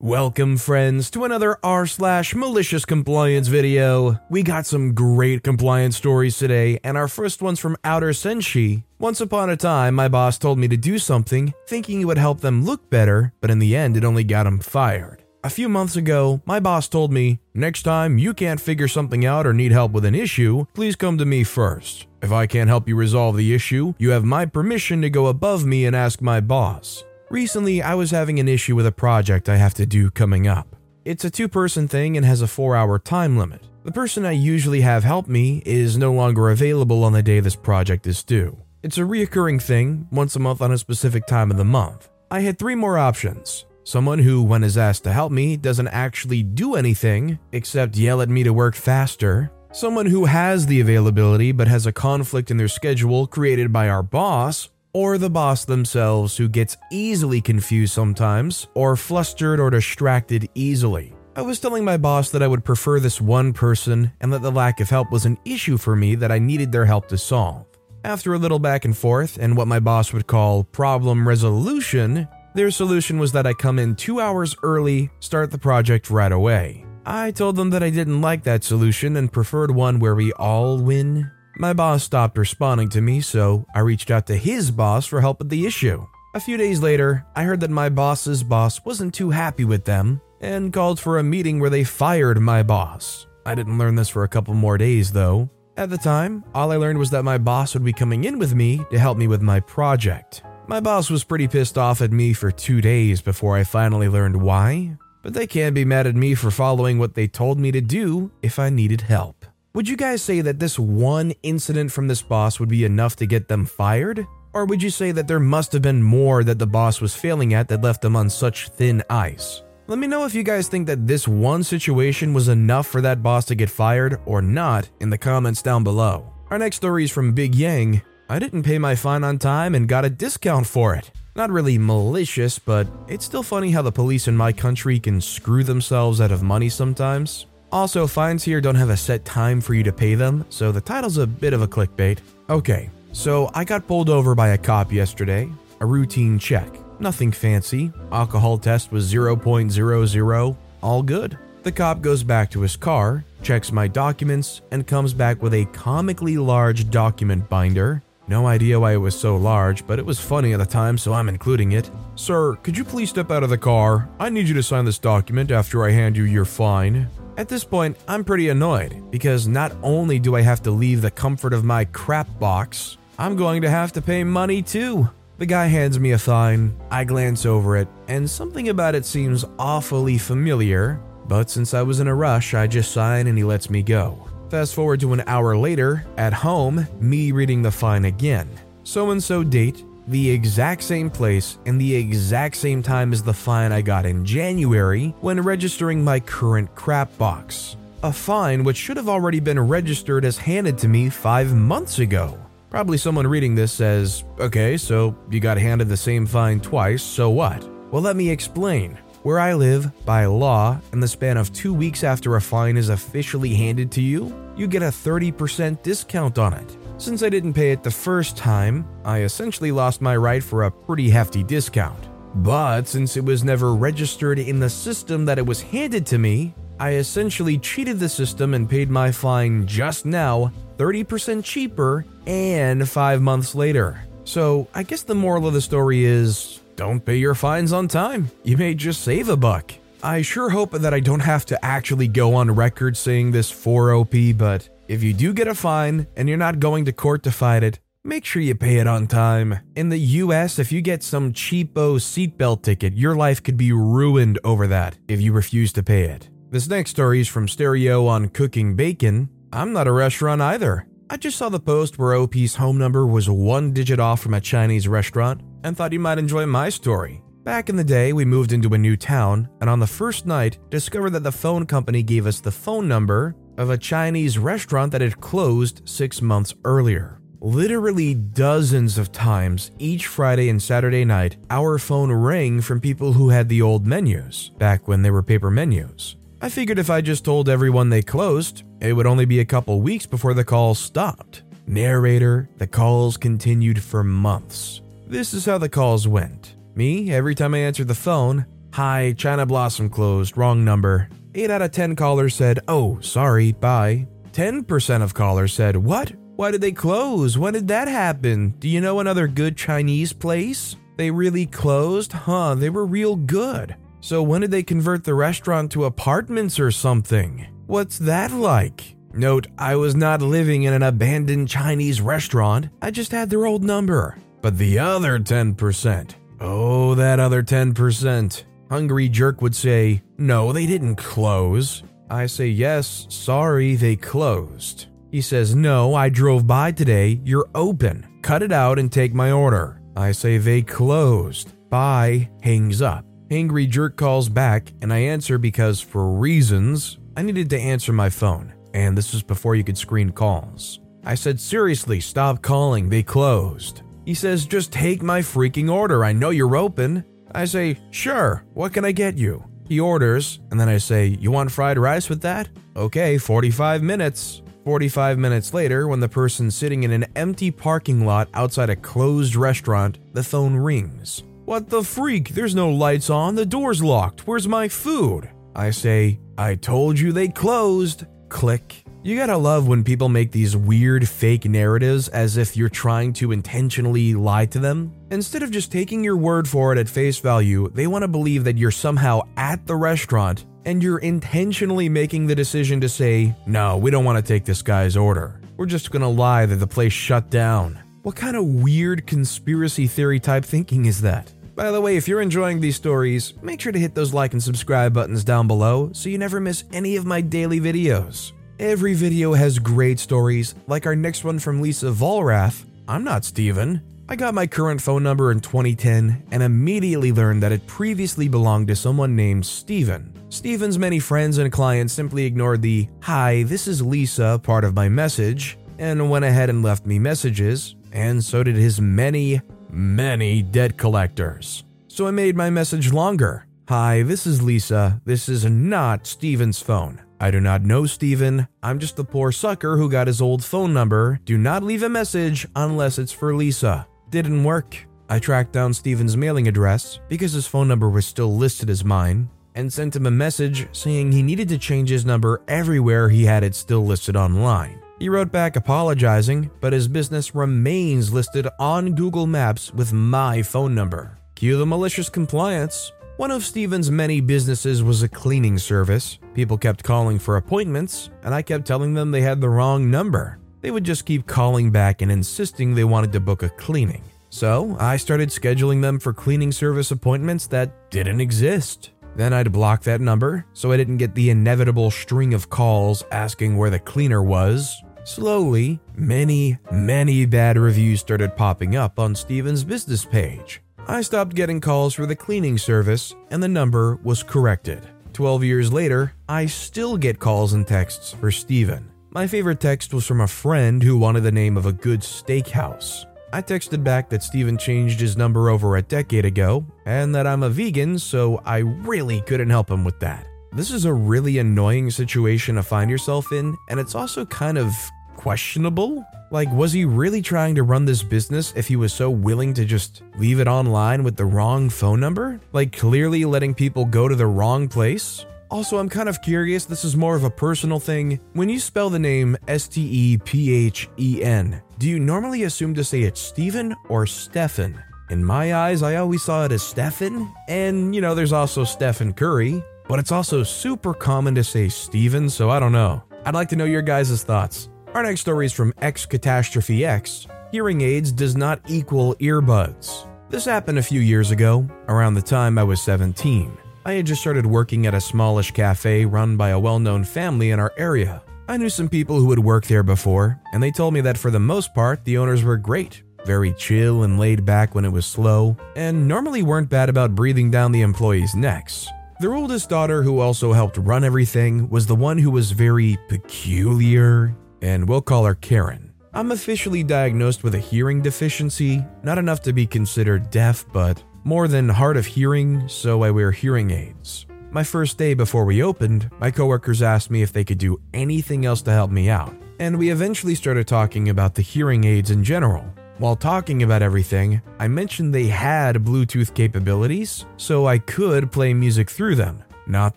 Welcome, friends, to another r slash malicious compliance video. We got some great compliance stories today, and our first one's from Outer Senshi. Once upon a time, my boss told me to do something, thinking it would help them look better, but in the end, it only got him fired. A few months ago, my boss told me, Next time you can't figure something out or need help with an issue, please come to me first. If I can't help you resolve the issue, you have my permission to go above me and ask my boss. Recently, I was having an issue with a project I have to do coming up. It's a two person thing and has a four hour time limit. The person I usually have help me is no longer available on the day this project is due. It's a reoccurring thing, once a month on a specific time of the month. I had three more options. Someone who, when is asked to help me, doesn't actually do anything except yell at me to work faster. Someone who has the availability but has a conflict in their schedule created by our boss, or the boss themselves who gets easily confused sometimes, or flustered or distracted easily. I was telling my boss that I would prefer this one person and that the lack of help was an issue for me that I needed their help to solve. After a little back and forth and what my boss would call problem resolution, their solution was that I come in two hours early, start the project right away. I told them that I didn't like that solution and preferred one where we all win. My boss stopped responding to me, so I reached out to his boss for help with the issue. A few days later, I heard that my boss's boss wasn't too happy with them and called for a meeting where they fired my boss. I didn't learn this for a couple more days, though. At the time, all I learned was that my boss would be coming in with me to help me with my project. My boss was pretty pissed off at me for two days before I finally learned why, but they can't be mad at me for following what they told me to do if I needed help. Would you guys say that this one incident from this boss would be enough to get them fired? Or would you say that there must have been more that the boss was failing at that left them on such thin ice? Let me know if you guys think that this one situation was enough for that boss to get fired or not in the comments down below. Our next story is from Big Yang. I didn't pay my fine on time and got a discount for it. Not really malicious, but it's still funny how the police in my country can screw themselves out of money sometimes. Also, fines here don't have a set time for you to pay them, so the title's a bit of a clickbait. Okay, so I got pulled over by a cop yesterday, a routine check. Nothing fancy. Alcohol test was 0.00, all good. The cop goes back to his car, checks my documents, and comes back with a comically large document binder. No idea why it was so large, but it was funny at the time, so I'm including it. Sir, could you please step out of the car? I need you to sign this document after I hand you your fine. At this point, I'm pretty annoyed because not only do I have to leave the comfort of my crap box, I'm going to have to pay money too. The guy hands me a fine, I glance over it, and something about it seems awfully familiar, but since I was in a rush, I just sign and he lets me go. Fast forward to an hour later, at home, me reading the fine again. So and so date, the exact same place, and the exact same time as the fine I got in January when registering my current crap box. A fine which should have already been registered as handed to me five months ago. Probably someone reading this says, okay, so you got handed the same fine twice, so what? Well, let me explain. Where I live, by law, in the span of two weeks after a fine is officially handed to you, you get a 30% discount on it. Since I didn't pay it the first time, I essentially lost my right for a pretty hefty discount. But since it was never registered in the system that it was handed to me, I essentially cheated the system and paid my fine just now 30% cheaper and five months later. So I guess the moral of the story is don't pay your fines on time. You may just save a buck. I sure hope that I don't have to actually go on record saying this for OP, but if you do get a fine and you're not going to court to fight it, make sure you pay it on time. In the US, if you get some cheapo seatbelt ticket, your life could be ruined over that if you refuse to pay it. This next story is from Stereo on cooking bacon. I'm not a restaurant either. I just saw the post where OP's home number was one digit off from a Chinese restaurant and thought you might enjoy my story. Back in the day, we moved into a new town, and on the first night, discovered that the phone company gave us the phone number of a Chinese restaurant that had closed six months earlier. Literally dozens of times each Friday and Saturday night, our phone rang from people who had the old menus, back when they were paper menus. I figured if I just told everyone they closed, it would only be a couple weeks before the calls stopped. Narrator, the calls continued for months. This is how the calls went. Me, every time I answered the phone, Hi, China Blossom closed, wrong number. 8 out of 10 callers said, Oh, sorry, bye. 10% of callers said, What? Why did they close? When did that happen? Do you know another good Chinese place? They really closed? Huh, they were real good. So when did they convert the restaurant to apartments or something? What's that like? Note, I was not living in an abandoned Chinese restaurant, I just had their old number. But the other 10%, oh, that other 10%. Hungry Jerk would say, No, they didn't close. I say, Yes, sorry, they closed. He says, No, I drove by today. You're open. Cut it out and take my order. I say, They closed. Bye, hangs up. Angry Jerk calls back, and I answer because, for reasons, I needed to answer my phone, and this was before you could screen calls. I said, Seriously, stop calling. They closed. He says, Just take my freaking order. I know you're open. I say, Sure, what can I get you? He orders, and then I say, You want fried rice with that? Okay, 45 minutes. 45 minutes later, when the person's sitting in an empty parking lot outside a closed restaurant, the phone rings. What the freak? There's no lights on, the door's locked. Where's my food? I say, I told you they closed. Click. You gotta love when people make these weird fake narratives as if you're trying to intentionally lie to them. Instead of just taking your word for it at face value, they wanna believe that you're somehow at the restaurant and you're intentionally making the decision to say, no, we don't wanna take this guy's order. We're just gonna lie that the place shut down. What kind of weird conspiracy theory type thinking is that? By the way, if you're enjoying these stories, make sure to hit those like and subscribe buttons down below so you never miss any of my daily videos. Every video has great stories, like our next one from Lisa Volrath. I'm not Stephen. I got my current phone number in 2010 and immediately learned that it previously belonged to someone named Stephen. Stephen's many friends and clients simply ignored the Hi, this is Lisa part of my message and went ahead and left me messages, and so did his many, many debt collectors. So I made my message longer. Hi, this is Lisa. This is not Stephen's phone. I do not know Stephen. I'm just the poor sucker who got his old phone number. Do not leave a message unless it's for Lisa. Didn't work. I tracked down Stephen's mailing address because his phone number was still listed as mine and sent him a message saying he needed to change his number everywhere he had it still listed online. He wrote back apologizing, but his business remains listed on Google Maps with my phone number. Cue the malicious compliance. One of Stephen's many businesses was a cleaning service. People kept calling for appointments, and I kept telling them they had the wrong number. They would just keep calling back and insisting they wanted to book a cleaning. So I started scheduling them for cleaning service appointments that didn't exist. Then I'd block that number so I didn't get the inevitable string of calls asking where the cleaner was. Slowly, many, many bad reviews started popping up on Stephen's business page. I stopped getting calls for the cleaning service, and the number was corrected. 12 years later, I still get calls and texts for Stephen. My favorite text was from a friend who wanted the name of a good steakhouse. I texted back that Stephen changed his number over a decade ago, and that I'm a vegan, so I really couldn't help him with that. This is a really annoying situation to find yourself in, and it's also kind of questionable. Like, was he really trying to run this business if he was so willing to just leave it online with the wrong phone number? Like, clearly letting people go to the wrong place? Also, I'm kind of curious, this is more of a personal thing. When you spell the name S T E P H E N, do you normally assume to say it's Stephen or Stefan? In my eyes, I always saw it as Stefan, and you know, there's also Stephen Curry, but it's also super common to say Steven, so I don't know. I'd like to know your guys' thoughts. Our next story is from X Catastrophe X. Hearing aids does not equal earbuds. This happened a few years ago, around the time I was 17. I had just started working at a smallish cafe run by a well known family in our area. I knew some people who had worked there before, and they told me that for the most part, the owners were great, very chill and laid back when it was slow, and normally weren't bad about breathing down the employees' necks. Their oldest daughter, who also helped run everything, was the one who was very peculiar, and we'll call her Karen. I'm officially diagnosed with a hearing deficiency, not enough to be considered deaf, but more than hard of hearing, so I wear hearing aids. My first day before we opened, my coworkers asked me if they could do anything else to help me out, and we eventually started talking about the hearing aids in general. While talking about everything, I mentioned they had Bluetooth capabilities, so I could play music through them. Not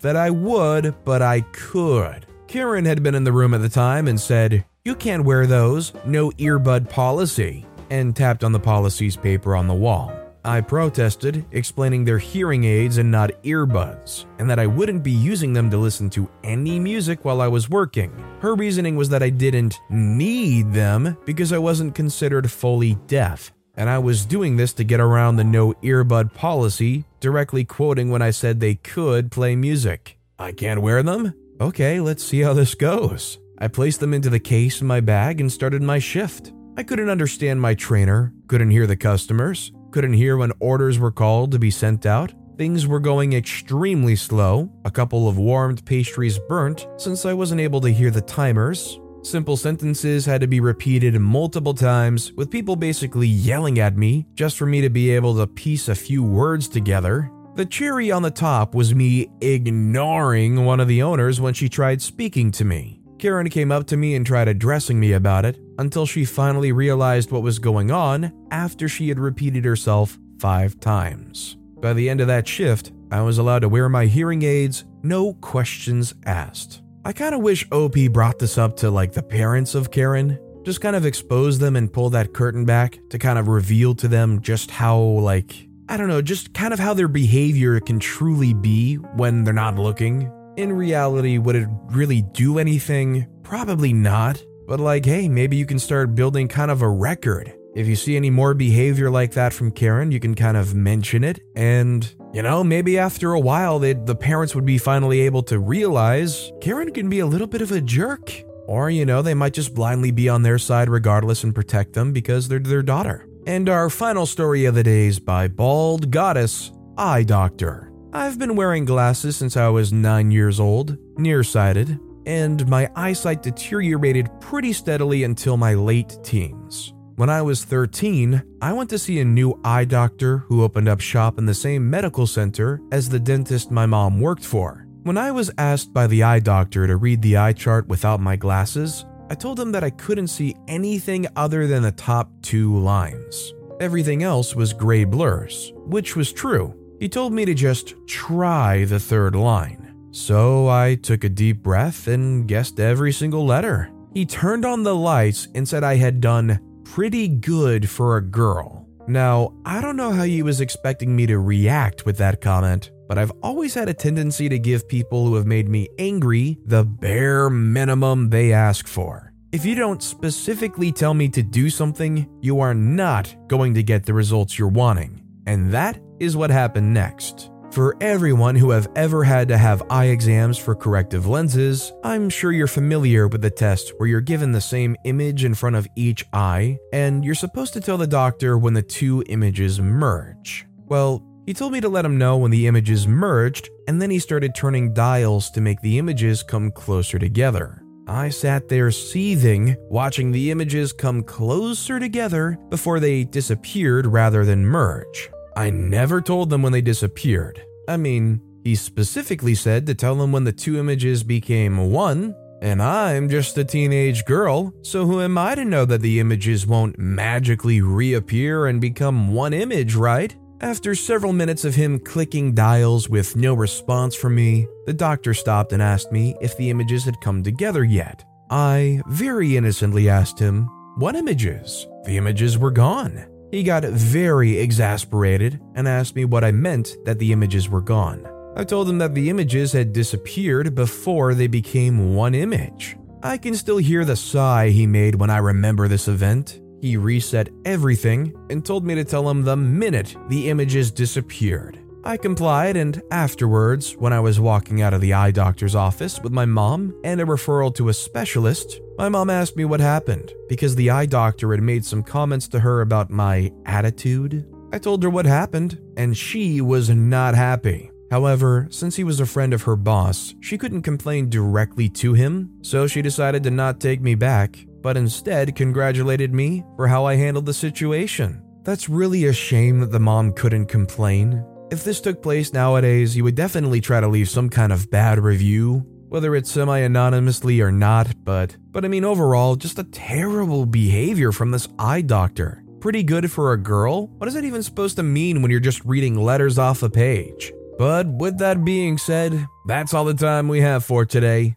that I would, but I could. Karen had been in the room at the time and said, You can't wear those, no earbud policy, and tapped on the policy's paper on the wall. I protested, explaining they're hearing aids and not earbuds, and that I wouldn't be using them to listen to any music while I was working. Her reasoning was that I didn't need them because I wasn't considered fully deaf, and I was doing this to get around the no earbud policy, directly quoting when I said they could play music. I can't wear them? Okay, let's see how this goes. I placed them into the case in my bag and started my shift. I couldn't understand my trainer, couldn't hear the customers, couldn't hear when orders were called to be sent out. Things were going extremely slow. A couple of warmed pastries burnt since I wasn't able to hear the timers. Simple sentences had to be repeated multiple times, with people basically yelling at me just for me to be able to piece a few words together. The cherry on the top was me ignoring one of the owners when she tried speaking to me. Karen came up to me and tried addressing me about it until she finally realized what was going on after she had repeated herself five times. By the end of that shift, I was allowed to wear my hearing aids, no questions asked. I kind of wish OP brought this up to like the parents of Karen, just kind of expose them and pull that curtain back to kind of reveal to them just how, like, I don't know, just kind of how their behavior can truly be when they're not looking in reality, would it really do anything? Probably not. But, like, hey, maybe you can start building kind of a record. If you see any more behavior like that from Karen, you can kind of mention it. And, you know, maybe after a while, the parents would be finally able to realize Karen can be a little bit of a jerk. Or, you know, they might just blindly be on their side regardless and protect them because they're their daughter. And our final story of the day is by Bald Goddess, Eye Doctor. I've been wearing glasses since I was 9 years old, nearsighted, and my eyesight deteriorated pretty steadily until my late teens. When I was 13, I went to see a new eye doctor who opened up shop in the same medical center as the dentist my mom worked for. When I was asked by the eye doctor to read the eye chart without my glasses, I told him that I couldn't see anything other than the top two lines. Everything else was gray blurs, which was true. He told me to just try the third line. So I took a deep breath and guessed every single letter. He turned on the lights and said I had done pretty good for a girl. Now, I don't know how he was expecting me to react with that comment, but I've always had a tendency to give people who have made me angry the bare minimum they ask for. If you don't specifically tell me to do something, you are not going to get the results you're wanting. And that is what happened next. For everyone who have ever had to have eye exams for corrective lenses, I'm sure you're familiar with the test where you're given the same image in front of each eye, and you're supposed to tell the doctor when the two images merge. Well, he told me to let him know when the images merged, and then he started turning dials to make the images come closer together. I sat there seething, watching the images come closer together before they disappeared rather than merge. I never told them when they disappeared. I mean, he specifically said to tell them when the two images became one, and I'm just a teenage girl, so who am I to know that the images won't magically reappear and become one image, right? After several minutes of him clicking dials with no response from me, the doctor stopped and asked me if the images had come together yet. I very innocently asked him, What images? The images were gone. He got very exasperated and asked me what I meant that the images were gone. I told him that the images had disappeared before they became one image. I can still hear the sigh he made when I remember this event. He reset everything and told me to tell him the minute the images disappeared. I complied, and afterwards, when I was walking out of the eye doctor's office with my mom and a referral to a specialist, my mom asked me what happened because the eye doctor had made some comments to her about my attitude. I told her what happened, and she was not happy. However, since he was a friend of her boss, she couldn't complain directly to him, so she decided to not take me back but instead congratulated me for how I handled the situation. That's really a shame that the mom couldn't complain. If this took place nowadays, you would definitely try to leave some kind of bad review, whether it's semi-anonymously or not, but but I mean overall, just a terrible behavior from this eye doctor. Pretty good for a girl? What is that even supposed to mean when you're just reading letters off a page? But with that being said, that's all the time we have for today.